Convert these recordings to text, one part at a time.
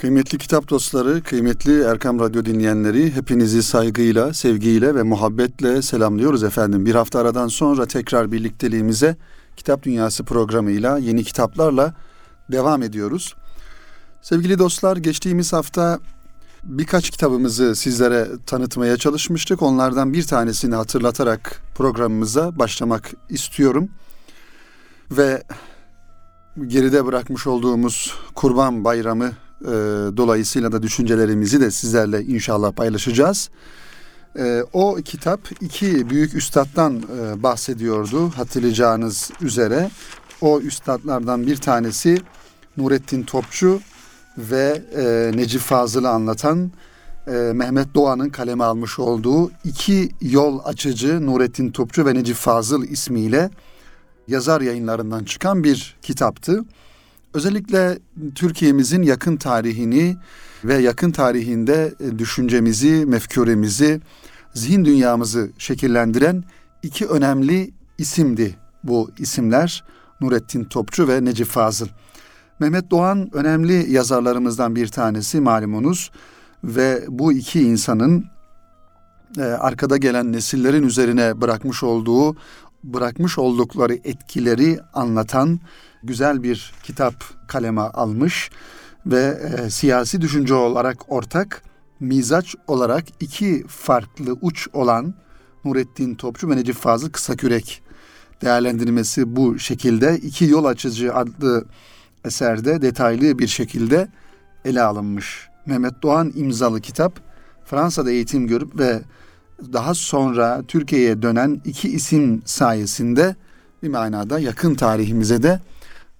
Kıymetli kitap dostları, kıymetli Erkam Radyo dinleyenleri hepinizi saygıyla, sevgiyle ve muhabbetle selamlıyoruz efendim. Bir hafta aradan sonra tekrar birlikteliğimize Kitap Dünyası programıyla yeni kitaplarla devam ediyoruz. Sevgili dostlar, geçtiğimiz hafta birkaç kitabımızı sizlere tanıtmaya çalışmıştık. Onlardan bir tanesini hatırlatarak programımıza başlamak istiyorum. Ve geride bırakmış olduğumuz Kurban Bayramı e, dolayısıyla da düşüncelerimizi de sizlerle inşallah paylaşacağız. E, o kitap iki büyük üstaddan e, bahsediyordu hatırlayacağınız üzere. O üstadlardan bir tanesi Nurettin Topçu ve e, Necip Fazıl'ı anlatan e, Mehmet Doğan'ın kaleme almış olduğu iki yol açıcı Nurettin Topçu ve Necip Fazıl ismiyle yazar yayınlarından çıkan bir kitaptı. Özellikle Türkiye'mizin yakın tarihini ve yakın tarihinde e, düşüncemizi, mefkuremizi, zihin dünyamızı şekillendiren iki önemli isimdi bu isimler. Nurettin Topçu ve Necip Fazıl. Mehmet Doğan önemli yazarlarımızdan bir tanesi malumunuz ve bu iki insanın e, arkada gelen nesillerin üzerine bırakmış olduğu bırakmış oldukları etkileri anlatan güzel bir kitap kaleme almış ve e, siyasi düşünce olarak ortak, mizaç olarak iki farklı uç olan Nurettin Topçu ve Necip Fazıl Kısakürek değerlendirmesi bu şekilde. iki Yol Açıcı adlı eserde detaylı bir şekilde ele alınmış. Mehmet Doğan imzalı kitap Fransa'da eğitim görüp ve daha sonra Türkiye'ye dönen iki isim sayesinde bir manada yakın tarihimize de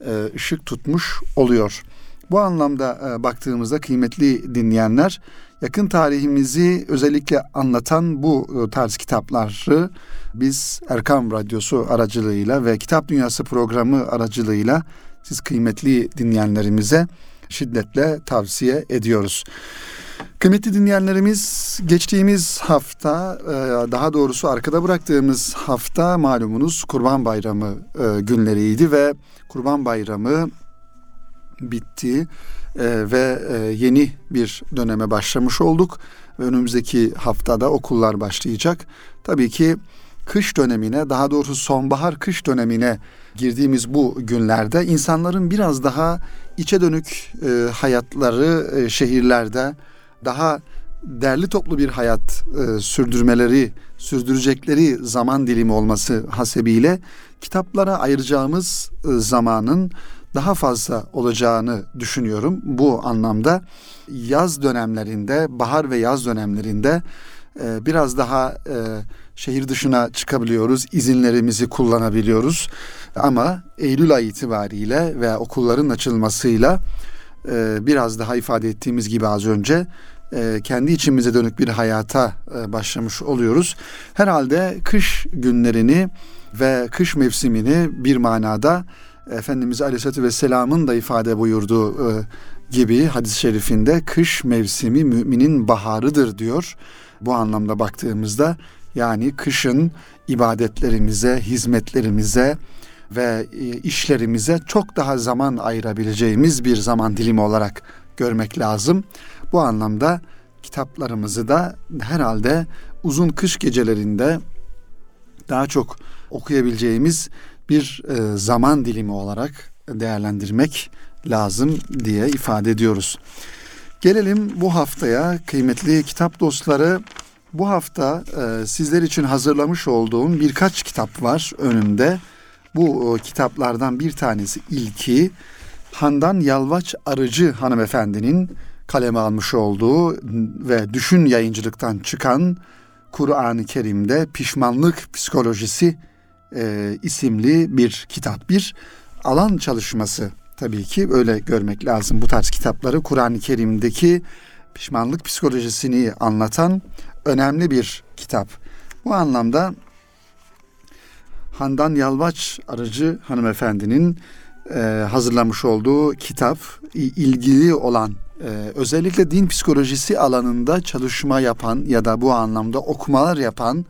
e, ışık tutmuş oluyor. Bu anlamda e, baktığımızda kıymetli dinleyenler yakın tarihimizi özellikle anlatan bu e, tarz kitapları biz Erkam Radyosu aracılığıyla ve Kitap Dünyası programı aracılığıyla siz kıymetli dinleyenlerimize şiddetle tavsiye ediyoruz. Kıymetli dinleyenlerimiz geçtiğimiz hafta e, daha doğrusu arkada bıraktığımız hafta malumunuz Kurban Bayramı e, günleriydi ve Kurban Bayramı bitti e, ve yeni bir döneme başlamış olduk önümüzdeki haftada okullar başlayacak. Tabii ki kış dönemine daha doğrusu sonbahar kış dönemine girdiğimiz bu günlerde insanların biraz daha içe dönük hayatları şehirlerde daha derli toplu bir hayat e, sürdürmeleri, sürdürecekleri zaman dilimi olması hasebiyle kitaplara ayıracağımız e, zamanın daha fazla olacağını düşünüyorum. Bu anlamda yaz dönemlerinde, bahar ve yaz dönemlerinde e, biraz daha e, şehir dışına çıkabiliyoruz, izinlerimizi kullanabiliyoruz. Ama Eylül ayı itibariyle ve okulların açılmasıyla e, biraz daha ifade ettiğimiz gibi az önce e, kendi içimize dönük bir hayata e, başlamış oluyoruz. Herhalde kış günlerini ve kış mevsimini bir manada Efendimiz Aleyhisselatü Vesselam'ın da ifade buyurduğu e, gibi hadis-i şerifinde kış mevsimi müminin baharıdır diyor. Bu anlamda baktığımızda yani kışın ibadetlerimize, hizmetlerimize, ve e, işlerimize çok daha zaman ayırabileceğimiz bir zaman dilimi olarak görmek lazım. Bu anlamda kitaplarımızı da herhalde uzun kış gecelerinde daha çok okuyabileceğimiz bir e, zaman dilimi olarak değerlendirmek lazım diye ifade ediyoruz. Gelelim bu haftaya kıymetli kitap dostları. Bu hafta e, sizler için hazırlamış olduğum birkaç kitap var önümde. Bu kitaplardan bir tanesi ilki Handan Yalvaç Arıcı hanımefendinin kaleme almış olduğu ve Düşün Yayıncılıktan çıkan Kur'an-ı Kerim'de Pişmanlık Psikolojisi e, isimli bir kitap. Bir alan çalışması tabii ki öyle görmek lazım bu tarz kitapları. Kur'an-ı Kerim'deki pişmanlık psikolojisini anlatan önemli bir kitap. Bu anlamda Handan Yalvaç aracı hanımefendinin e, hazırlamış olduğu kitap ilgili olan e, özellikle din psikolojisi alanında çalışma yapan ya da bu anlamda okumalar yapan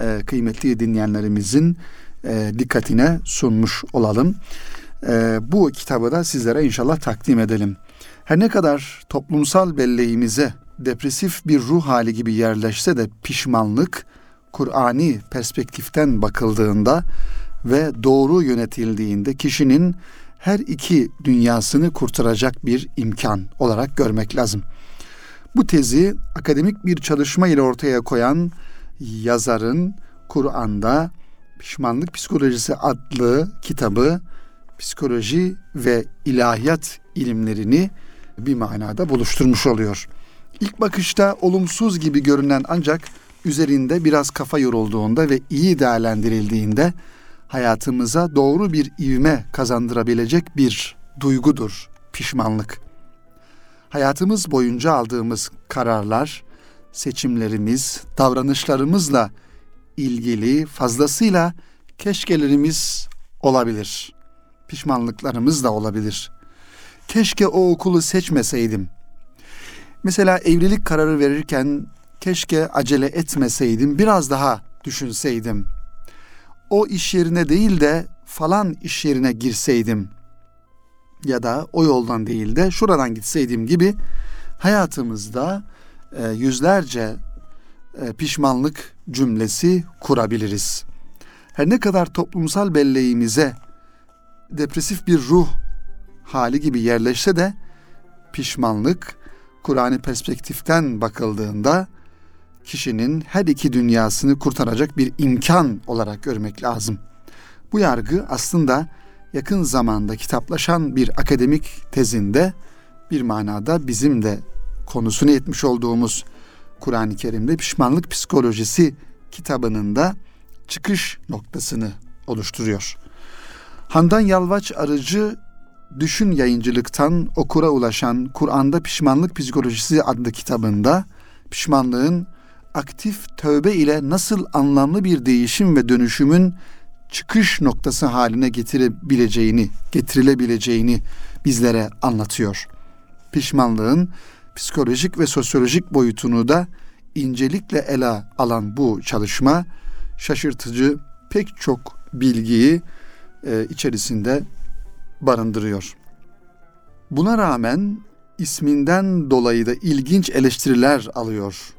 e, kıymetli dinleyenlerimizin e, dikkatine sunmuş olalım. E, bu kitabı da sizlere inşallah takdim edelim. Her ne kadar toplumsal belleğimize depresif bir ruh hali gibi yerleşse de pişmanlık Kur'ani perspektiften bakıldığında ve doğru yönetildiğinde kişinin her iki dünyasını kurtaracak bir imkan olarak görmek lazım. Bu tezi akademik bir çalışma ile ortaya koyan yazarın Kur'an'da Pişmanlık Psikolojisi adlı kitabı psikoloji ve ilahiyat ilimlerini bir manada buluşturmuş oluyor. İlk bakışta olumsuz gibi görünen ancak üzerinde biraz kafa yorulduğunda ve iyi değerlendirildiğinde hayatımıza doğru bir ivme kazandırabilecek bir duygudur pişmanlık. Hayatımız boyunca aldığımız kararlar, seçimlerimiz, davranışlarımızla ilgili fazlasıyla keşkelerimiz olabilir. Pişmanlıklarımız da olabilir. Keşke o okulu seçmeseydim. Mesela evlilik kararı verirken keşke acele etmeseydim, biraz daha düşünseydim. O iş yerine değil de falan iş yerine girseydim ya da o yoldan değil de şuradan gitseydim gibi hayatımızda e, yüzlerce e, pişmanlık cümlesi kurabiliriz. Her ne kadar toplumsal belleğimize depresif bir ruh hali gibi yerleşse de pişmanlık Kur'an'ı perspektiften bakıldığında kişinin her iki dünyasını kurtaracak bir imkan olarak görmek lazım. Bu yargı aslında yakın zamanda kitaplaşan bir akademik tezinde bir manada bizim de konusunu etmiş olduğumuz Kur'an-ı Kerim'de pişmanlık psikolojisi kitabının da çıkış noktasını oluşturuyor. Handan Yalvaç Arıcı Düşün Yayıncılıktan okura ulaşan Kur'an'da Pişmanlık Psikolojisi adlı kitabında pişmanlığın aktif tövbe ile nasıl anlamlı bir değişim ve dönüşümün çıkış noktası haline getirebileceğini, getirilebileceğini bizlere anlatıyor. Pişmanlığın psikolojik ve sosyolojik boyutunu da incelikle ele alan bu çalışma şaşırtıcı pek çok bilgiyi e, içerisinde barındırıyor. Buna rağmen isminden dolayı da ilginç eleştiriler alıyor.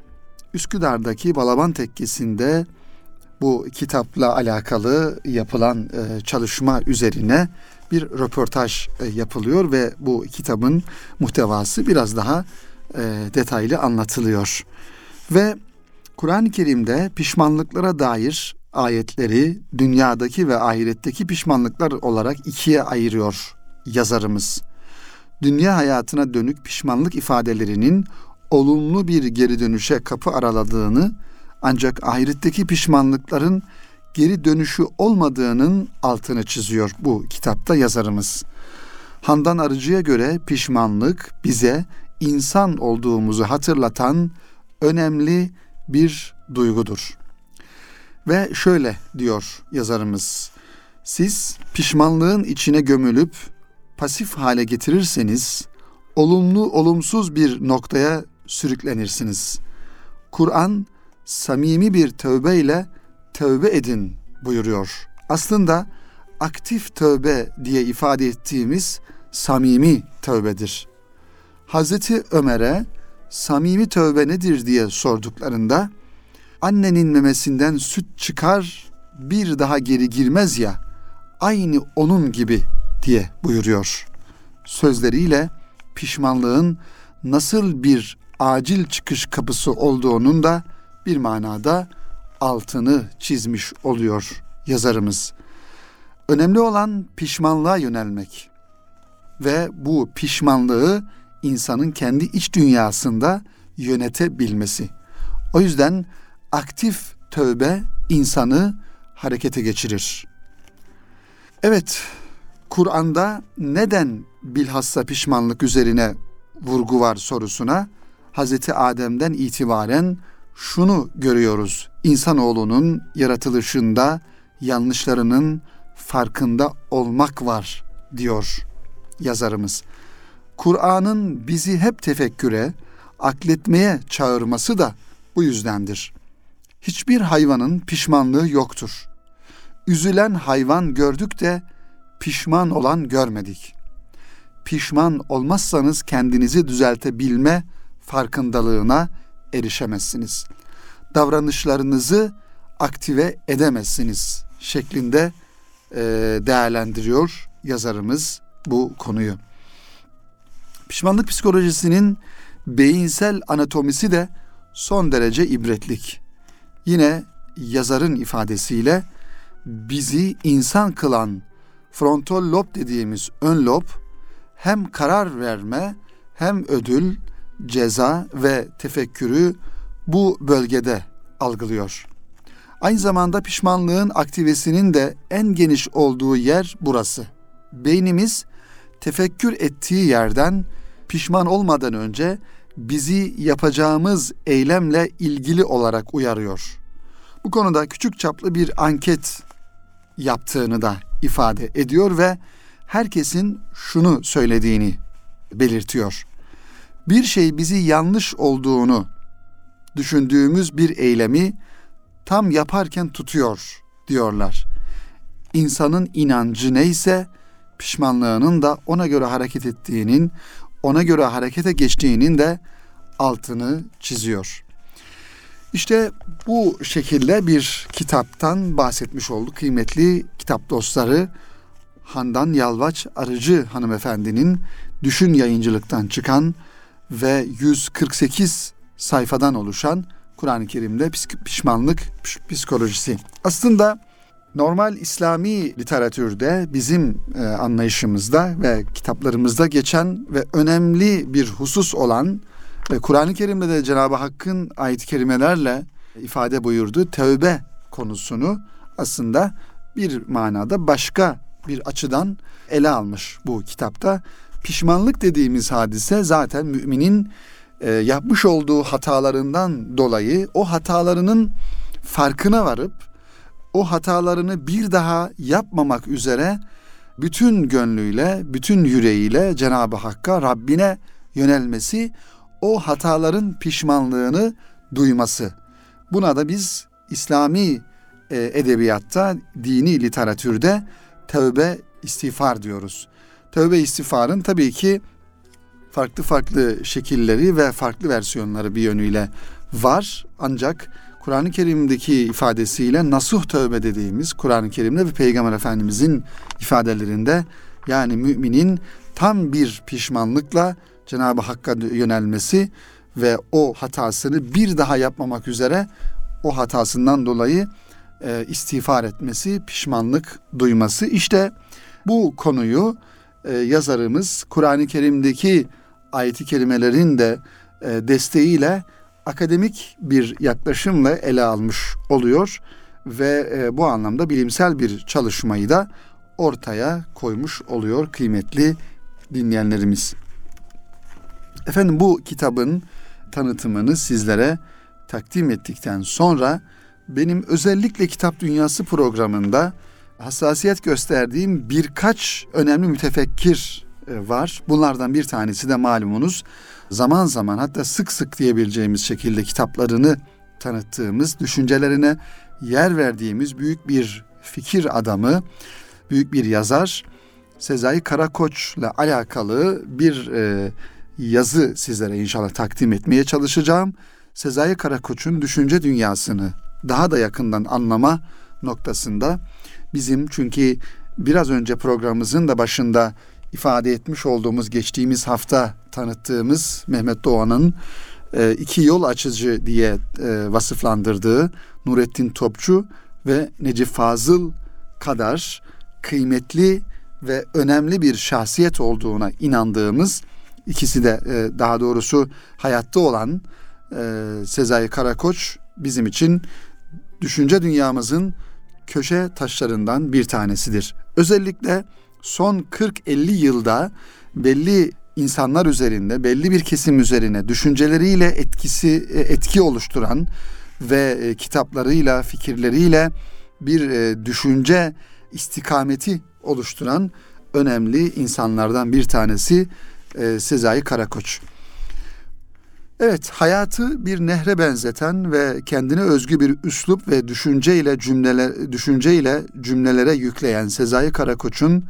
Üsküdar'daki Balaban Tekkesi'nde bu kitapla alakalı yapılan e, çalışma üzerine bir röportaj e, yapılıyor ve bu kitabın muhtevası biraz daha e, detaylı anlatılıyor. Ve Kur'an-ı Kerim'de pişmanlıklara dair ayetleri dünyadaki ve ahiretteki pişmanlıklar olarak ikiye ayırıyor yazarımız. Dünya hayatına dönük pişmanlık ifadelerinin olumlu bir geri dönüşe kapı araladığını ancak ahiretteki pişmanlıkların geri dönüşü olmadığının altını çiziyor bu kitapta yazarımız. Handan Arıcı'ya göre pişmanlık bize insan olduğumuzu hatırlatan önemli bir duygudur. Ve şöyle diyor yazarımız. Siz pişmanlığın içine gömülüp pasif hale getirirseniz olumlu olumsuz bir noktaya sürüklenirsiniz. Kur'an samimi bir tövbe ile tövbe edin buyuruyor. Aslında aktif tövbe diye ifade ettiğimiz samimi tövbedir. Hazreti Ömer'e samimi tövbe nedir diye sorduklarında annenin memesinden süt çıkar bir daha geri girmez ya aynı onun gibi diye buyuruyor. Sözleriyle pişmanlığın nasıl bir acil çıkış kapısı olduğunun da bir manada altını çizmiş oluyor yazarımız. Önemli olan pişmanlığa yönelmek ve bu pişmanlığı insanın kendi iç dünyasında yönetebilmesi. O yüzden aktif tövbe insanı harekete geçirir. Evet, Kur'an'da neden bilhassa pişmanlık üzerine vurgu var sorusuna Hazreti Adem'den itibaren şunu görüyoruz. İnsanoğlunun yaratılışında yanlışlarının farkında olmak var diyor yazarımız. Kur'an'ın bizi hep tefekküre, akletmeye çağırması da bu yüzdendir. Hiçbir hayvanın pişmanlığı yoktur. Üzülen hayvan gördük de pişman olan görmedik. pişman olmazsanız kendinizi düzeltebilme farkındalığına erişemezsiniz. Davranışlarınızı aktive edemezsiniz şeklinde e, değerlendiriyor yazarımız bu konuyu. Pişmanlık psikolojisinin beyinsel anatomisi de son derece ibretlik. Yine yazarın ifadesiyle bizi insan kılan frontal lob dediğimiz ön lob hem karar verme hem ödül, ceza ve tefekkürü bu bölgede algılıyor. Aynı zamanda pişmanlığın aktivesinin de en geniş olduğu yer burası. Beynimiz tefekkür ettiği yerden pişman olmadan önce bizi yapacağımız eylemle ilgili olarak uyarıyor. Bu konuda küçük çaplı bir anket yaptığını da ifade ediyor ve herkesin şunu söylediğini belirtiyor. Bir şey bizi yanlış olduğunu düşündüğümüz bir eylemi tam yaparken tutuyor diyorlar. İnsanın inancı neyse pişmanlığının da ona göre hareket ettiğinin, ona göre harekete geçtiğinin de altını çiziyor. İşte bu şekilde bir kitaptan bahsetmiş olduk kıymetli kitap dostları. Handan Yalvaç Arıcı hanımefendinin Düşün Yayıncılıktan çıkan ve 148 sayfadan oluşan Kur'an-ı Kerim'de pişmanlık psikolojisi. Aslında normal İslami literatürde bizim e, anlayışımızda ve kitaplarımızda geçen ve önemli bir husus olan ve Kur'an-ı Kerim'de de Cenab-ı Hakk'ın ayet-i kerimelerle ifade buyurduğu tövbe konusunu aslında bir manada başka bir açıdan ele almış bu kitapta. Pişmanlık dediğimiz hadise zaten müminin e, yapmış olduğu hatalarından dolayı o hatalarının farkına varıp o hatalarını bir daha yapmamak üzere bütün gönlüyle, bütün yüreğiyle Cenab-ı Hakk'a, Rabbine yönelmesi, o hataların pişmanlığını duyması. Buna da biz İslami e, edebiyatta, dini literatürde tövbe istiğfar diyoruz. Tövbe istiğfarın tabii ki farklı farklı şekilleri ve farklı versiyonları bir yönüyle var. Ancak Kur'an-ı Kerim'deki ifadesiyle nasuh tövbe dediğimiz Kur'an-ı Kerim'de ve Peygamber Efendimizin ifadelerinde yani müminin tam bir pişmanlıkla Cenab-ı Hakk'a yönelmesi ve o hatasını bir daha yapmamak üzere o hatasından dolayı e, istiğfar etmesi, pişmanlık duyması. İşte bu konuyu e, yazarımız Kur'an-ı Kerim'deki ayeti kelimelerin de e, desteğiyle akademik bir yaklaşımla ele almış oluyor ve e, bu anlamda bilimsel bir çalışmayı da ortaya koymuş oluyor kıymetli dinleyenlerimiz. Efendim bu kitabın tanıtımını sizlere takdim ettikten sonra benim özellikle Kitap Dünyası programında hassasiyet gösterdiğim birkaç önemli mütefekkir e, var. Bunlardan bir tanesi de malumunuz zaman zaman hatta sık sık diyebileceğimiz şekilde kitaplarını tanıttığımız, düşüncelerine yer verdiğimiz büyük bir fikir adamı, büyük bir yazar Sezai Karakoç'la alakalı bir e, yazı sizlere inşallah takdim etmeye çalışacağım. Sezai Karakoç'un düşünce dünyasını daha da yakından anlama noktasında bizim çünkü biraz önce programımızın da başında ifade etmiş olduğumuz geçtiğimiz hafta tanıttığımız Mehmet Doğan'ın e, iki yol açıcı diye e, vasıflandırdığı Nurettin Topçu ve Necip Fazıl kadar kıymetli ve önemli bir şahsiyet olduğuna inandığımız ikisi de e, daha doğrusu hayatta olan e, Sezai Karakoç bizim için düşünce dünyamızın köşe taşlarından bir tanesidir. Özellikle son 40-50 yılda belli insanlar üzerinde, belli bir kesim üzerine düşünceleriyle etkisi e, etki oluşturan ve e, kitaplarıyla, fikirleriyle bir e, düşünce istikameti oluşturan önemli insanlardan bir tanesi Sezai Karakoç. Evet, hayatı bir nehre benzeten ve kendine özgü bir üslup ve düşünceyle cümleler düşünceyle cümlelere yükleyen Sezai Karakoç'un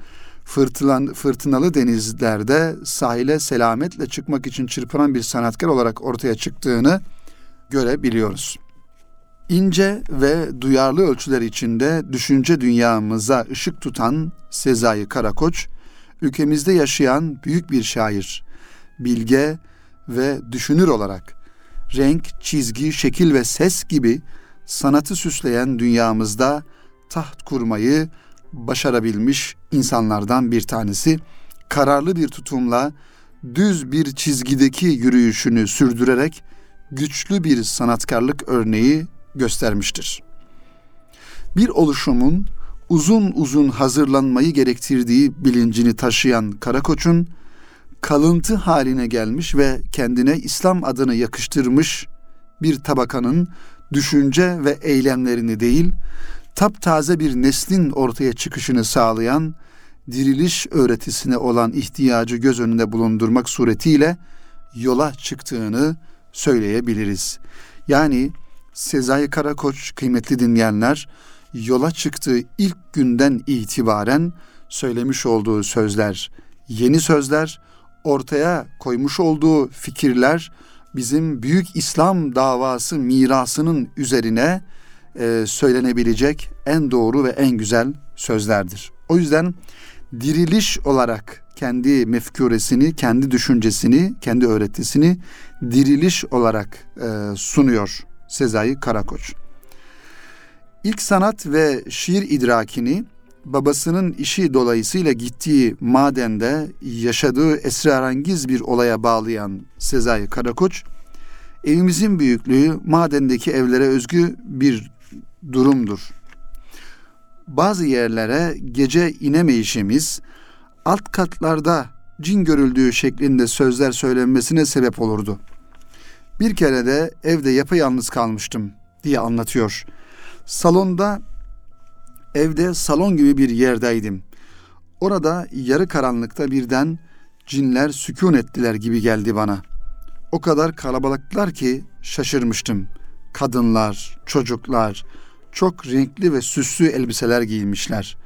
fırtınan, fırtınalı denizlerde sahile selametle çıkmak için çırpınan bir sanatkar olarak ortaya çıktığını görebiliyoruz. İnce ve duyarlı ölçüler içinde düşünce dünyamıza ışık tutan Sezai Karakoç, ülkemizde yaşayan büyük bir şair, bilge ve düşünür olarak renk, çizgi, şekil ve ses gibi sanatı süsleyen dünyamızda taht kurmayı başarabilmiş insanlardan bir tanesi. Kararlı bir tutumla düz bir çizgideki yürüyüşünü sürdürerek güçlü bir sanatkarlık örneği göstermiştir. Bir oluşumun uzun uzun hazırlanmayı gerektirdiği bilincini taşıyan Karakoç'un kalıntı haline gelmiş ve kendine İslam adını yakıştırmış bir tabakanın düşünce ve eylemlerini değil, taptaze bir neslin ortaya çıkışını sağlayan diriliş öğretisine olan ihtiyacı göz önünde bulundurmak suretiyle yola çıktığını söyleyebiliriz. Yani Sezai Karakoç kıymetli dinleyenler yola çıktığı ilk günden itibaren söylemiş olduğu sözler, yeni sözler, ortaya koymuş olduğu fikirler bizim büyük İslam davası mirasının üzerine e, söylenebilecek en doğru ve en güzel sözlerdir. O yüzden diriliş olarak kendi mefkuresini, kendi düşüncesini, kendi öğretisini diriliş olarak e, sunuyor Sezai Karakoç. İlk sanat ve şiir idrakini babasının işi dolayısıyla gittiği madende yaşadığı esrarengiz bir olaya bağlayan Sezai Karakoç, evimizin büyüklüğü madendeki evlere özgü bir durumdur. Bazı yerlere gece inemeyişimiz alt katlarda cin görüldüğü şeklinde sözler söylenmesine sebep olurdu. Bir kere de evde yapayalnız kalmıştım diye anlatıyor. Salonda evde salon gibi bir yerdeydim. Orada yarı karanlıkta birden cinler sükun ettiler gibi geldi bana. O kadar kalabalıklar ki şaşırmıştım. Kadınlar, çocuklar, çok renkli ve süslü elbiseler giymişler.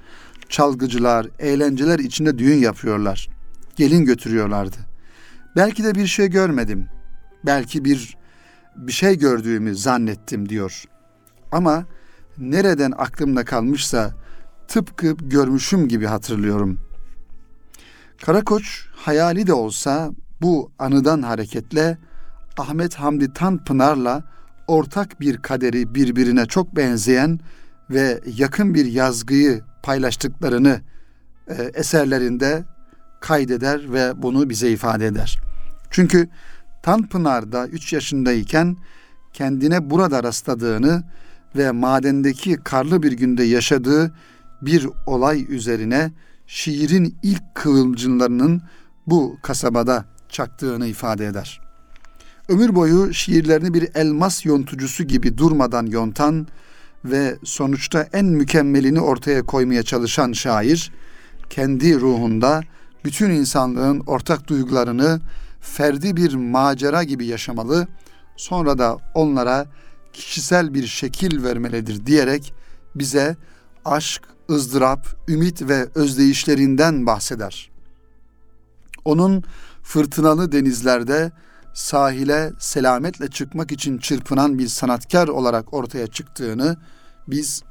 Çalgıcılar, eğlenceler içinde düğün yapıyorlar. Gelin götürüyorlardı. Belki de bir şey görmedim. Belki bir bir şey gördüğümü zannettim diyor. Ama nereden aklımda kalmışsa tıpkı görmüşüm gibi hatırlıyorum. Karakoç hayali de olsa bu anıdan hareketle Ahmet Hamdi Tanpınar'la ortak bir kaderi birbirine çok benzeyen ve yakın bir yazgıyı paylaştıklarını e, eserlerinde kaydeder ve bunu bize ifade eder. Çünkü Tanpınar'da 3 yaşındayken kendine burada rastladığını ve madendeki karlı bir günde yaşadığı bir olay üzerine şiirin ilk kıvılcımlarının bu kasabada çaktığını ifade eder. Ömür boyu şiirlerini bir elmas yontucusu gibi durmadan yontan ve sonuçta en mükemmelini ortaya koymaya çalışan şair, kendi ruhunda bütün insanlığın ortak duygularını ferdi bir macera gibi yaşamalı, sonra da onlara kişisel bir şekil vermelidir diyerek bize aşk, ızdırap, ümit ve özdeyişlerinden bahseder. Onun fırtınalı denizlerde sahile selametle çıkmak için çırpınan bir sanatkar olarak ortaya çıktığını biz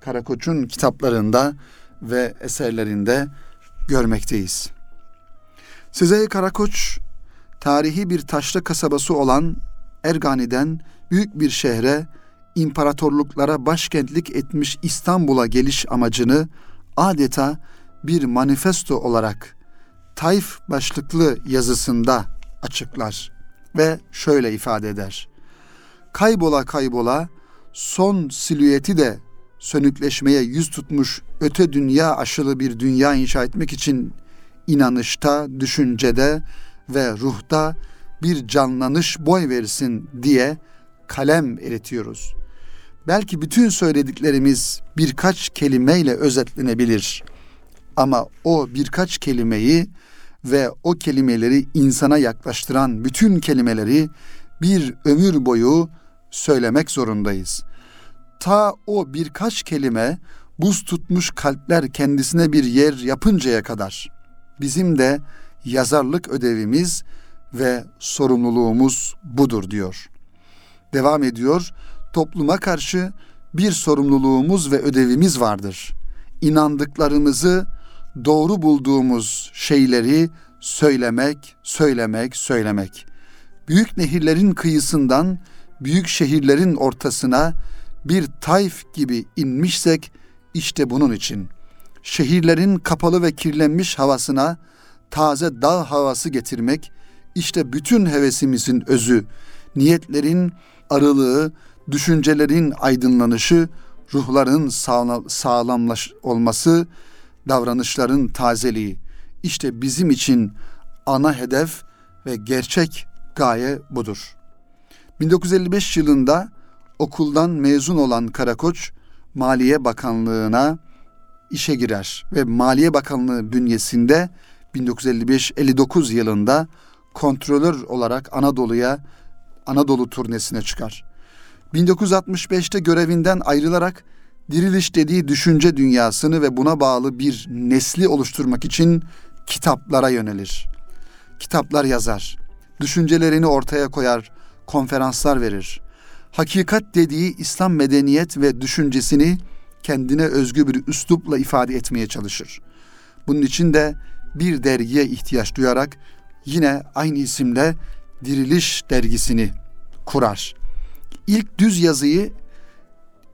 Karakoç'un kitaplarında ve eserlerinde görmekteyiz. Sezai Karakoç tarihi bir taşlı kasabası olan Ergani'den büyük bir şehre, imparatorluklara başkentlik etmiş İstanbul'a geliş amacını adeta bir manifesto olarak Taif başlıklı yazısında açıklar ve şöyle ifade eder. Kaybola kaybola son silüeti de sönükleşmeye yüz tutmuş öte dünya aşılı bir dünya inşa etmek için inanışta, düşüncede ve ruhta bir canlanış boy versin diye kalem eritiyoruz. Belki bütün söylediklerimiz birkaç kelimeyle özetlenebilir. Ama o birkaç kelimeyi ve o kelimeleri insana yaklaştıran bütün kelimeleri bir ömür boyu söylemek zorundayız. Ta o birkaç kelime buz tutmuş kalpler kendisine bir yer yapıncaya kadar bizim de yazarlık ödevimiz ve sorumluluğumuz budur diyor. Devam ediyor. Topluma karşı bir sorumluluğumuz ve ödevimiz vardır. İnandıklarımızı, doğru bulduğumuz şeyleri söylemek, söylemek, söylemek. Büyük nehirlerin kıyısından büyük şehirlerin ortasına bir tayf gibi inmişsek işte bunun için. Şehirlerin kapalı ve kirlenmiş havasına taze dağ havası getirmek işte bütün hevesimizin özü, niyetlerin arılığı, düşüncelerin aydınlanışı, ruhların sağlamlaş olması, davranışların tazeliği. İşte bizim için ana hedef ve gerçek gaye budur. 1955 yılında okuldan mezun olan Karakoç, Maliye Bakanlığı'na işe girer ve Maliye Bakanlığı bünyesinde 1955-59 yılında kontrolör olarak Anadolu'ya Anadolu turnesine çıkar. 1965'te görevinden ayrılarak diriliş dediği düşünce dünyasını ve buna bağlı bir nesli oluşturmak için kitaplara yönelir. Kitaplar yazar, düşüncelerini ortaya koyar, konferanslar verir. Hakikat dediği İslam medeniyet ve düşüncesini kendine özgü bir üslupla ifade etmeye çalışır. Bunun için de bir dergiye ihtiyaç duyarak yine aynı isimle Diriliş dergisini kurar. İlk düz yazıyı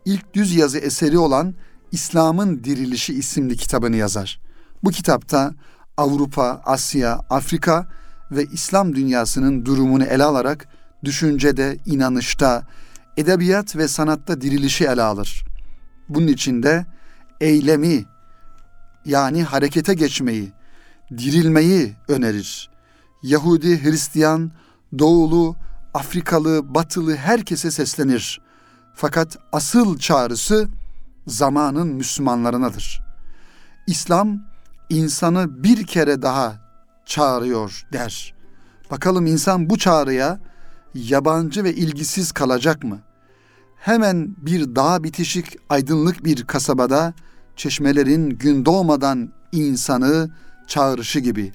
ilk düz yazı eseri olan İslam'ın Dirilişi isimli kitabını yazar. Bu kitapta Avrupa, Asya, Afrika ve İslam dünyasının durumunu ele alarak düşüncede, inanışta, edebiyat ve sanatta dirilişi ele alır. Bunun içinde eylemi yani harekete geçmeyi, dirilmeyi önerir. Yahudi, Hristiyan, Doğulu, Afrikalı, Batılı herkese seslenir. Fakat asıl çağrısı zamanın Müslümanlarınadır. İslam insanı bir kere daha çağırıyor der. Bakalım insan bu çağrıya yabancı ve ilgisiz kalacak mı? Hemen bir dağ bitişik aydınlık bir kasabada çeşmelerin gün doğmadan insanı çağrışı gibi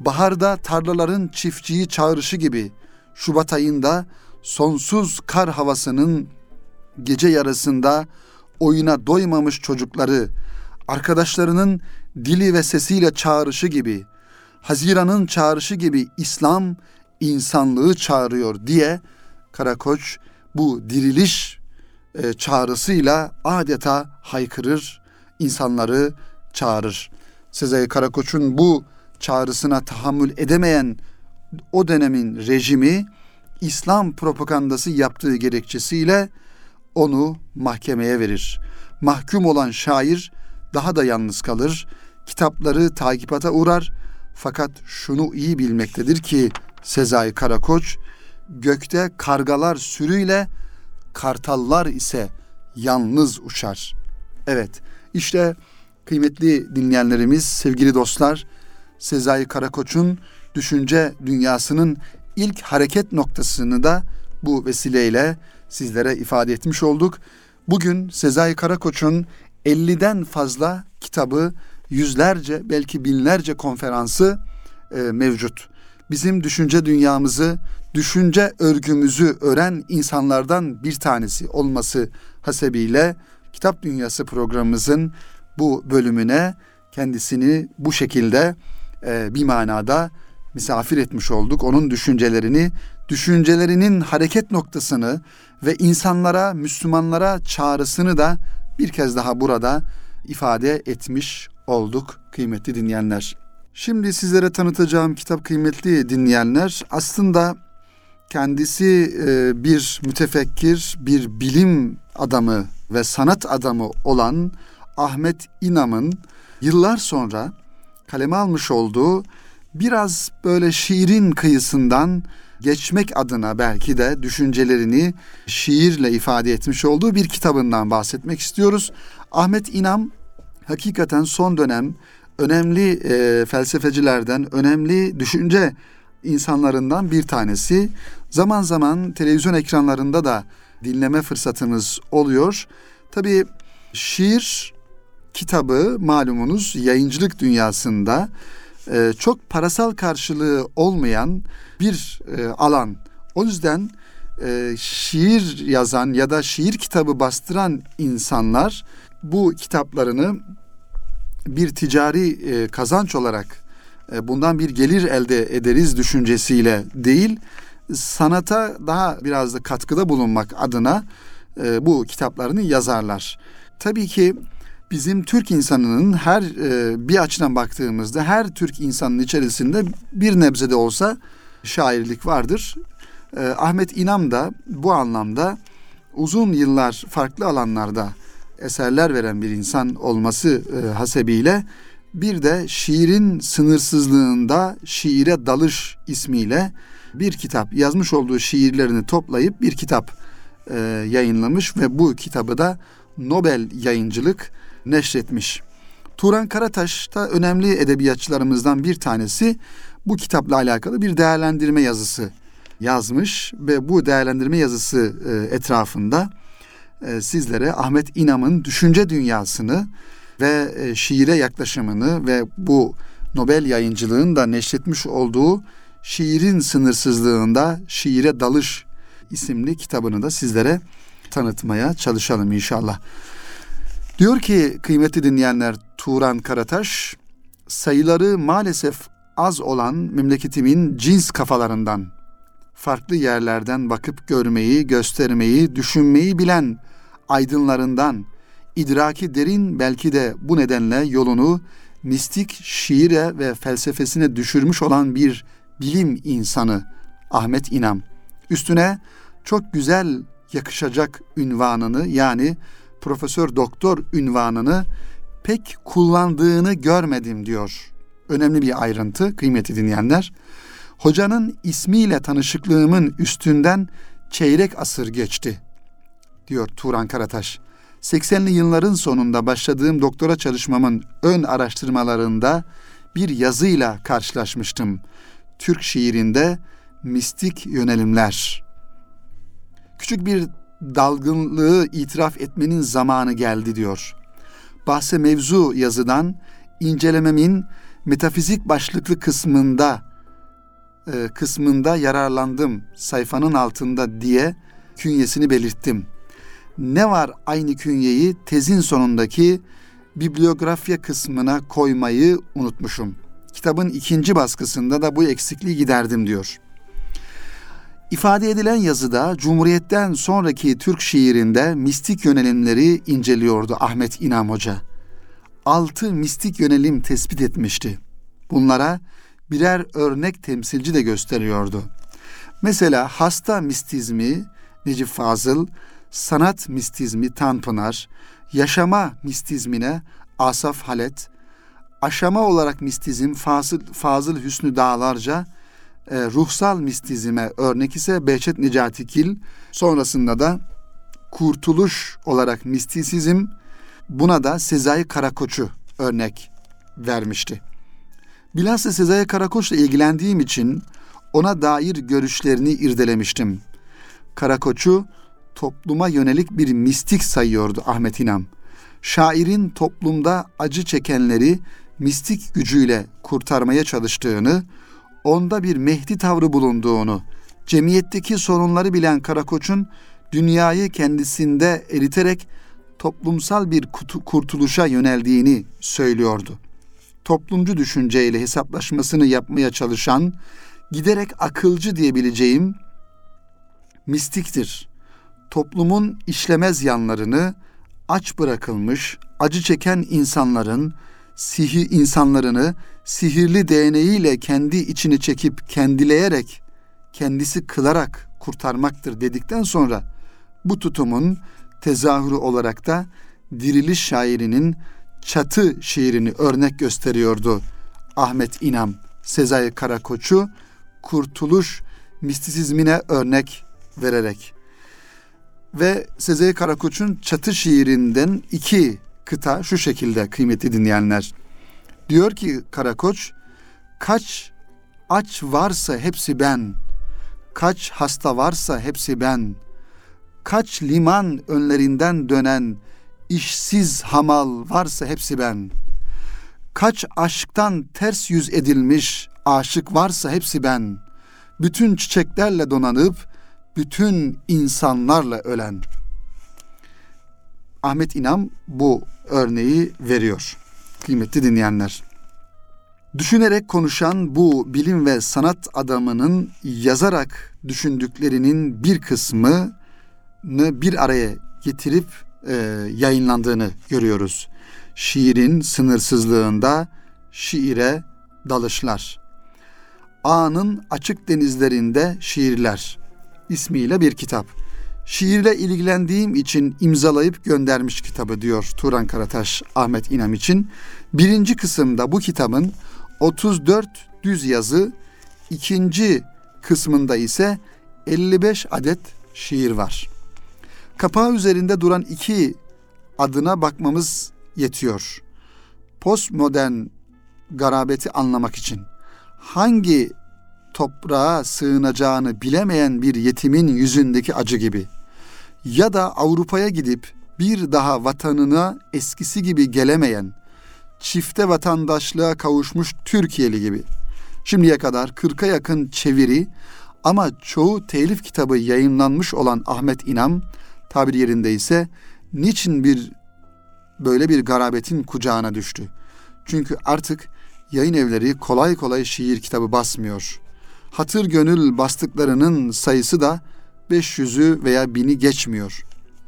baharda tarlaların çiftçiyi çağrışı gibi Şubat ayında sonsuz kar havasının gece yarısında oyuna doymamış çocukları arkadaşlarının dili ve sesiyle çağrışı gibi Haziran'ın çağrışı gibi İslam insanlığı çağırıyor diye Karakoç bu diriliş e, çağrısıyla adeta haykırır, insanları çağırır. Sezai Karakoç'un bu çağrısına tahammül edemeyen o dönemin rejimi İslam propagandası yaptığı gerekçesiyle onu mahkemeye verir. Mahkum olan şair daha da yalnız kalır. Kitapları takipata uğrar. Fakat şunu iyi bilmektedir ki Sezai Karakoç gökte kargalar sürüyle kartallar ise yalnız uçar. Evet işte kıymetli dinleyenlerimiz, sevgili dostlar Sezai Karakoç'un düşünce dünyasının ilk hareket noktasını da bu vesileyle sizlere ifade etmiş olduk. Bugün Sezai Karakoç'un 50'den fazla kitabı, yüzlerce belki binlerce konferansı e, mevcut. Bizim düşünce dünyamızı, düşünce örgümüzü öğren insanlardan bir tanesi olması hasebiyle Kitap Dünyası programımızın bu bölümüne kendisini bu şekilde e, bir manada misafir etmiş olduk. Onun düşüncelerini, düşüncelerinin hareket noktasını ve insanlara, Müslümanlara çağrısını da bir kez daha burada ifade etmiş olduk kıymetli dinleyenler. Şimdi sizlere tanıtacağım kitap kıymetli dinleyenler aslında kendisi e, bir mütefekkir, bir bilim adamı ve sanat adamı olan Ahmet İnam'ın yıllar sonra kaleme almış olduğu biraz böyle şiirin kıyısından geçmek adına belki de düşüncelerini şiirle ifade etmiş olduğu bir kitabından bahsetmek istiyoruz. Ahmet İnam hakikaten son dönem önemli e, felsefecilerden, önemli düşünce insanlarından bir tanesi. Zaman zaman televizyon ekranlarında da dinleme fırsatımız oluyor. Tabii şiir kitabı malumunuz yayıncılık dünyasında e, çok parasal karşılığı olmayan bir e, alan. O yüzden e, şiir yazan ya da şiir kitabı bastıran insanlar bu kitaplarını bir ticari e, kazanç olarak e, bundan bir gelir elde ederiz düşüncesiyle değil, sanata daha biraz da katkıda bulunmak adına e, bu kitaplarını yazarlar. Tabii ki bizim Türk insanının her e, bir açıdan baktığımızda her Türk insanın içerisinde bir nebze de olsa şairlik vardır. E, Ahmet İnam da bu anlamda uzun yıllar farklı alanlarda eserler veren bir insan olması e, hasebiyle bir de şiirin sınırsızlığında şiire dalış ismiyle bir kitap yazmış olduğu şiirlerini toplayıp bir kitap e, yayınlamış ve bu kitabı da Nobel Yayıncılık neşretmiş. Turan Karataş da önemli edebiyatçılarımızdan bir tanesi bu kitapla alakalı bir değerlendirme yazısı yazmış ve bu değerlendirme yazısı e, etrafında e, sizlere Ahmet İnam'ın düşünce dünyasını ve e, şiire yaklaşımını ve bu Nobel yayıncılığın da neşretmiş olduğu şiirin sınırsızlığında şiire dalış isimli kitabını da sizlere tanıtmaya çalışalım inşallah. Diyor ki kıymetli dinleyenler Turan Karataş, sayıları maalesef az olan memleketimin cins kafalarından, farklı yerlerden bakıp görmeyi, göstermeyi, düşünmeyi bilen aydınlarından, idraki derin belki de bu nedenle yolunu mistik şiire ve felsefesine düşürmüş olan bir bilim insanı Ahmet İnam. Üstüne çok güzel yakışacak ünvanını yani profesör doktor ünvanını pek kullandığını görmedim diyor. Önemli bir ayrıntı kıymeti dinleyenler. Hocanın ismiyle tanışıklığımın üstünden çeyrek asır geçti diyor Turan Karataş. 80'li yılların sonunda başladığım doktora çalışmamın ön araştırmalarında bir yazıyla karşılaşmıştım. Türk şiirinde mistik yönelimler. Küçük bir dalgınlığı itiraf etmenin zamanı geldi diyor. Bahse mevzu yazıdan incelememin metafizik başlıklı kısmında e, kısmında yararlandım sayfanın altında diye künyesini belirttim. Ne var aynı künyeyi tezin sonundaki bibliografya kısmına koymayı unutmuşum. Kitabın ikinci baskısında da bu eksikliği giderdim diyor. İfade edilen yazıda Cumhuriyet'ten sonraki Türk şiirinde mistik yönelimleri inceliyordu Ahmet İnam Hoca. Altı mistik yönelim tespit etmişti. Bunlara birer örnek temsilci de gösteriyordu. Mesela hasta mistizmi Necip Fazıl, sanat mistizmi Tanpınar, yaşama mistizmine Asaf Halet, aşama olarak mistizm Fazıl, Fazıl Hüsnü Dağlarca, e, ruhsal mistizme örnek ise Behçet Necatikil, sonrasında da kurtuluş olarak mistisizm, buna da Sezai Karakoç'u örnek vermişti. Bilhassa Sezai Karakoç'la ilgilendiğim için ona dair görüşlerini irdelemiştim. Karakoç'u topluma yönelik bir mistik sayıyordu Ahmet İnam. Şairin toplumda acı çekenleri mistik gücüyle kurtarmaya çalıştığını, onda bir Mehdi tavrı bulunduğunu, cemiyetteki sorunları bilen Karakoç'un dünyayı kendisinde eriterek toplumsal bir kurtuluşa yöneldiğini söylüyordu. Toplumcu düşünceyle hesaplaşmasını yapmaya çalışan, giderek akılcı diyebileceğim mistiktir. Toplumun işlemez yanlarını aç bırakılmış, acı çeken insanların sihir insanlarını sihirli değneğiyle kendi içini çekip kendileyerek, kendisi kılarak kurtarmaktır dedikten sonra bu tutumun tezahürü olarak da diriliş şairinin çatı şiirini örnek gösteriyordu Ahmet İnam. Sezai Karakoç'u kurtuluş mistisizmine örnek vererek. Ve Sezai Karakoç'un çatı şiirinden iki kıta şu şekilde kıymetli dinleyenler. Diyor ki Karakoç, kaç aç varsa hepsi ben, kaç hasta varsa hepsi ben, kaç liman önlerinden dönen işsiz hamal varsa hepsi ben. Kaç aşktan ters yüz edilmiş aşık varsa hepsi ben. Bütün çiçeklerle donanıp bütün insanlarla ölen. Ahmet İnam bu örneği veriyor. Kıymetli dinleyenler. Düşünerek konuşan bu bilim ve sanat adamının yazarak düşündüklerinin bir kısmını bir araya getirip e, yayınlandığını görüyoruz. Şiirin sınırsızlığında şiire dalışlar. Ağa'nın açık denizlerinde şiirler ismiyle bir kitap. Şiirle ilgilendiğim için imzalayıp göndermiş kitabı diyor Turan Karataş Ahmet İnam için. Birinci kısımda bu kitabın 34 düz yazı, ikinci kısmında ise 55 adet şiir var. Kapağı üzerinde duran iki adına bakmamız yetiyor. Postmodern garabeti anlamak için hangi toprağa sığınacağını bilemeyen bir yetimin yüzündeki acı gibi ya da Avrupa'ya gidip bir daha vatanına eskisi gibi gelemeyen çifte vatandaşlığa kavuşmuş Türkiye'li gibi. Şimdiye kadar 40'a yakın çeviri ama çoğu telif kitabı yayınlanmış olan Ahmet İnam tabir yerinde ise niçin bir böyle bir garabetin kucağına düştü? Çünkü artık yayın evleri kolay kolay şiir kitabı basmıyor. Hatır gönül bastıklarının sayısı da 500'ü veya 1000'i geçmiyor.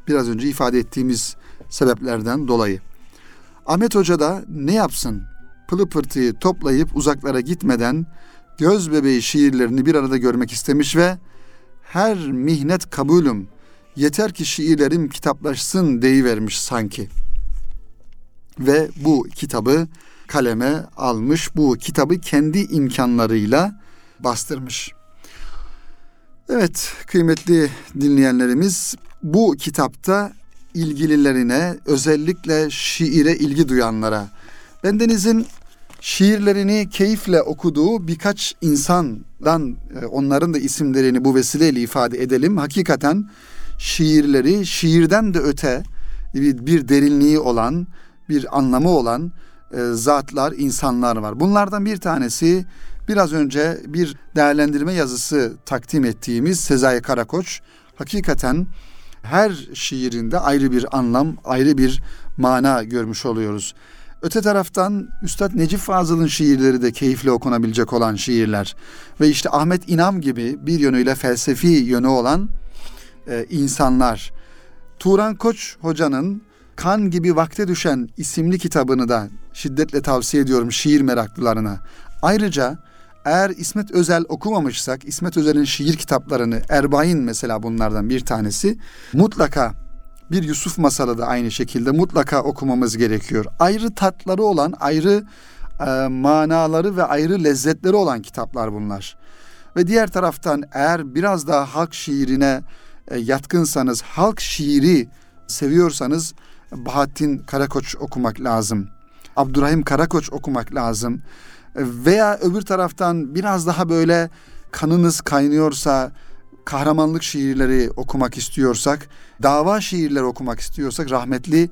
Biraz önce ifade ettiğimiz sebeplerden dolayı. Ahmet Hoca da ne yapsın? Pılı pırtıyı toplayıp uzaklara gitmeden göz bebeği şiirlerini bir arada görmek istemiş ve her mihnet kabulüm yeter ki şiirlerim kitaplaşsın deyivermiş sanki. Ve bu kitabı kaleme almış, bu kitabı kendi imkanlarıyla bastırmış. Evet kıymetli dinleyenlerimiz bu kitapta ilgililerine özellikle şiire ilgi duyanlara bendenizin şiirlerini keyifle okuduğu birkaç insandan e, onların da isimlerini bu vesileyle ifade edelim. Hakikaten şiirleri şiirden de öte bir, derinliği olan, bir anlamı olan e, zatlar, insanlar var. Bunlardan bir tanesi biraz önce bir değerlendirme yazısı takdim ettiğimiz Sezai Karakoç. Hakikaten her şiirinde ayrı bir anlam, ayrı bir mana görmüş oluyoruz. Öte taraftan Üstad Necip Fazıl'ın şiirleri de keyifle okunabilecek olan şiirler. Ve işte Ahmet İnam gibi bir yönüyle felsefi yönü olan e, insanlar. Turan Koç hocanın Kan gibi vakte düşen isimli kitabını da şiddetle tavsiye ediyorum şiir meraklılarına. Ayrıca eğer İsmet Özel okumamışsak İsmet Özel'in şiir kitaplarını Erbain mesela bunlardan bir tanesi mutlaka bir Yusuf masalı da aynı şekilde mutlaka okumamız gerekiyor. Ayrı tatları olan, ayrı e, manaları ve ayrı lezzetleri olan kitaplar bunlar. Ve diğer taraftan eğer biraz daha halk şiirine e, yatkınsanız, halk şiiri seviyorsanız Bahattin Karakoç okumak lazım. Abdurrahim Karakoç okumak lazım. Veya öbür taraftan biraz daha böyle kanınız kaynıyorsa, kahramanlık şiirleri okumak istiyorsak, dava şiirleri okumak istiyorsak rahmetli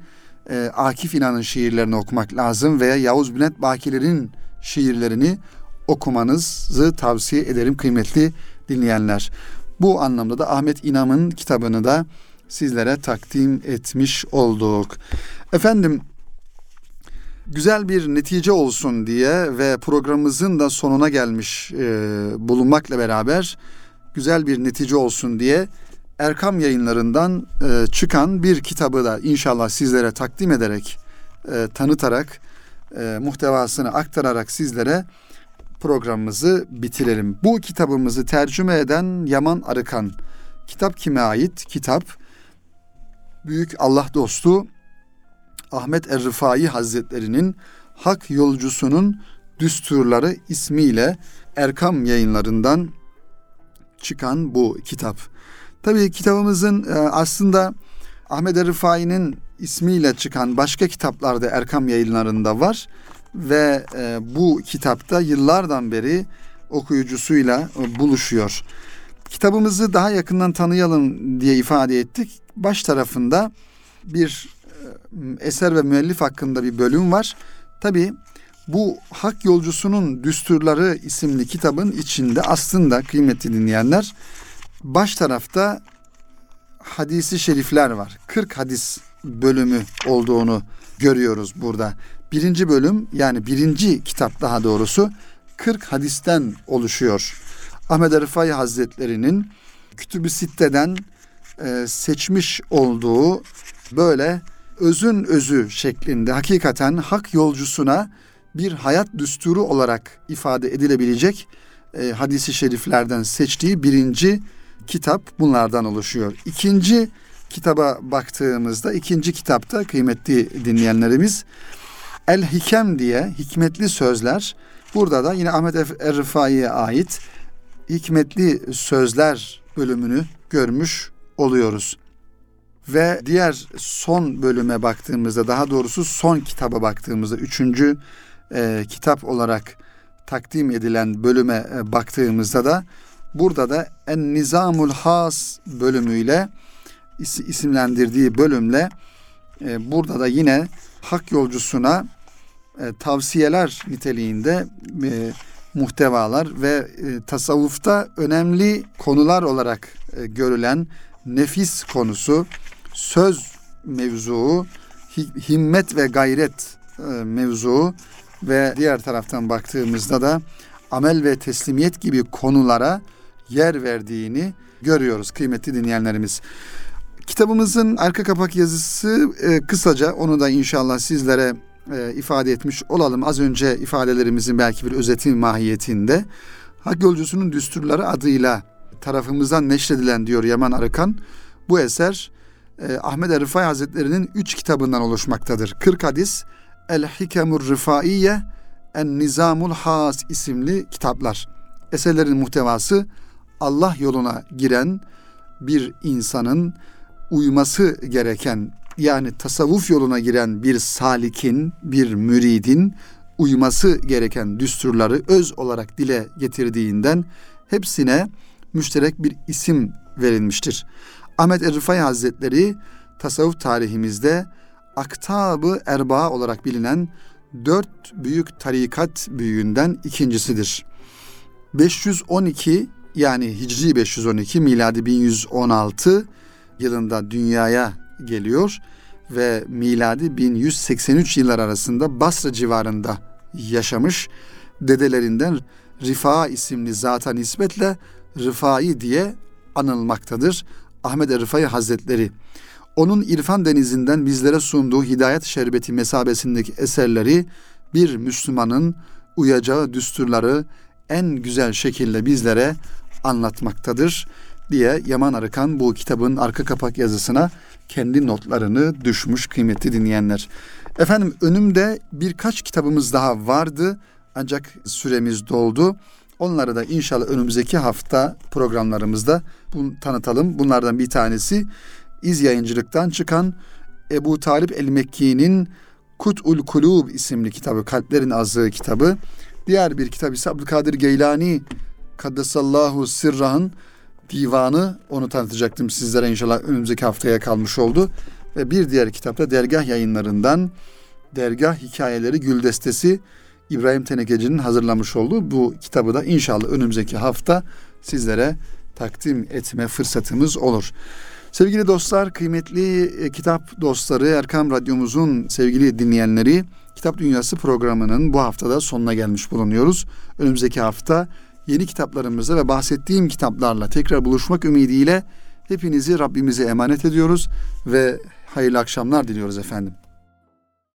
e, Akif İnan'ın şiirlerini okumak lazım veya Yavuz Bülent Bakiler'in şiirlerini okumanızı tavsiye ederim kıymetli dinleyenler. Bu anlamda da Ahmet İnam'ın kitabını da sizlere takdim etmiş olduk. Efendim güzel bir netice olsun diye ve programımızın da sonuna gelmiş e, bulunmakla beraber güzel bir netice olsun diye Erkam yayınlarından e, çıkan bir kitabı da inşallah sizlere takdim ederek, e, tanıtarak, e, muhtevasını aktararak sizlere programımızı bitirelim. Bu kitabımızı tercüme eden Yaman Arıkan. Kitap kime ait? Kitap büyük Allah dostu Ahmet Er-Rifai Hazretleri'nin Hak Yolcusunun Düsturları ismiyle Erkam yayınlarından çıkan bu kitap. Tabii kitabımızın e, aslında Ahmet Er-Rifai'nin ismiyle çıkan başka kitaplar da Erkam yayınlarında var ve e, bu kitapta yıllardan beri okuyucusuyla e, buluşuyor. Kitabımızı daha yakından tanıyalım diye ifade ettik. Baş tarafında bir eser ve müellif hakkında bir bölüm var. Tabi bu Hak Yolcusunun Düsturları isimli kitabın içinde aslında kıymetli dinleyenler baş tarafta hadisi şerifler var. 40 hadis bölümü olduğunu görüyoruz burada. Birinci bölüm yani birinci kitap daha doğrusu 40 hadisten oluşuyor. Ahmet Rıfai Hazretleri'nin Kütüb-i Sitte'den e, seçmiş olduğu böyle özün özü şeklinde hakikaten hak yolcusuna bir hayat düsturu olarak ifade edilebilecek e, hadisi şeriflerden seçtiği birinci kitap bunlardan oluşuyor. İkinci kitaba baktığımızda ikinci kitapta kıymetli dinleyenlerimiz El Hikem diye hikmetli sözler. Burada da yine Ahmet Er-Rifai'ye ait hikmetli sözler bölümünü görmüş oluyoruz. Ve diğer son bölüme baktığımızda daha doğrusu son kitaba baktığımızda üçüncü e, kitap olarak takdim edilen bölüme e, baktığımızda da burada da En Nizamul Has bölümüyle is, isimlendirdiği bölümle e, burada da yine hak yolcusuna e, tavsiyeler niteliğinde e, muhtevalar ve e, tasavvufta önemli konular olarak e, görülen nefis konusu, söz mevzuu, himmet ve gayret e, mevzuu ve diğer taraftan baktığımızda da amel ve teslimiyet gibi konulara yer verdiğini görüyoruz kıymetli dinleyenlerimiz. Kitabımızın arka kapak yazısı e, kısaca onu da inşallah sizlere e, ifade etmiş olalım. Az önce ifadelerimizin belki bir özeti mahiyetinde. Hak Yolcusunun Düsturları adıyla tarafımızdan neşredilen diyor Yaman Arıkan. Bu eser e, Ahmet Erifai Hazretleri'nin üç kitabından oluşmaktadır. 40 hadis, El Hikemur Rifaiye, En Nizamul Has isimli kitaplar. Eserlerin muhtevası Allah yoluna giren bir insanın uyması gereken yani tasavvuf yoluna giren bir salikin, bir müridin uyması gereken düsturları öz olarak dile getirdiğinden hepsine müşterek bir isim verilmiştir. Ahmet Erifay Hazretleri tasavvuf tarihimizde aktabı erba olarak bilinen dört büyük tarikat büyüğünden ikincisidir. 512 yani Hicri 512 miladi 1116 yılında dünyaya geliyor ve miladi 1183 yıllar arasında Basra civarında yaşamış. Dedelerinden Rifa isimli zata nispetle Rıfai diye anılmaktadır. Ahmet Rıfai Hazretleri. Onun irfan denizinden bizlere sunduğu hidayet şerbeti mesabesindeki eserleri bir Müslümanın uyacağı düsturları en güzel şekilde bizlere anlatmaktadır diye Yaman Arıkan bu kitabın arka kapak yazısına kendi notlarını düşmüş kıymetli dinleyenler. Efendim önümde birkaç kitabımız daha vardı ancak süremiz doldu. Onları da inşallah önümüzdeki hafta programlarımızda bunu tanıtalım. Bunlardan bir tanesi İz Yayıncılık'tan çıkan Ebu Talip el-Mekki'nin Kut'ul Kulub isimli kitabı, Kalplerin Azığı kitabı. Diğer bir kitap ise Abdülkadir Geylani Kaddesallahu Sirrah'ın divanı onu tanıtacaktım sizlere inşallah önümüzdeki haftaya kalmış oldu. Ve bir diğer kitapta dergah yayınlarından Dergah Hikayeleri Güldestesi İbrahim Tenekeci'nin hazırlamış olduğu bu kitabı da inşallah önümüzdeki hafta sizlere takdim etme fırsatımız olur. Sevgili dostlar, kıymetli e, kitap dostları, Erkam Radyomuzun sevgili dinleyenleri, Kitap Dünyası programının bu haftada sonuna gelmiş bulunuyoruz. Önümüzdeki hafta yeni kitaplarımızla ve bahsettiğim kitaplarla tekrar buluşmak ümidiyle hepinizi Rabbimize emanet ediyoruz ve hayırlı akşamlar diliyoruz efendim.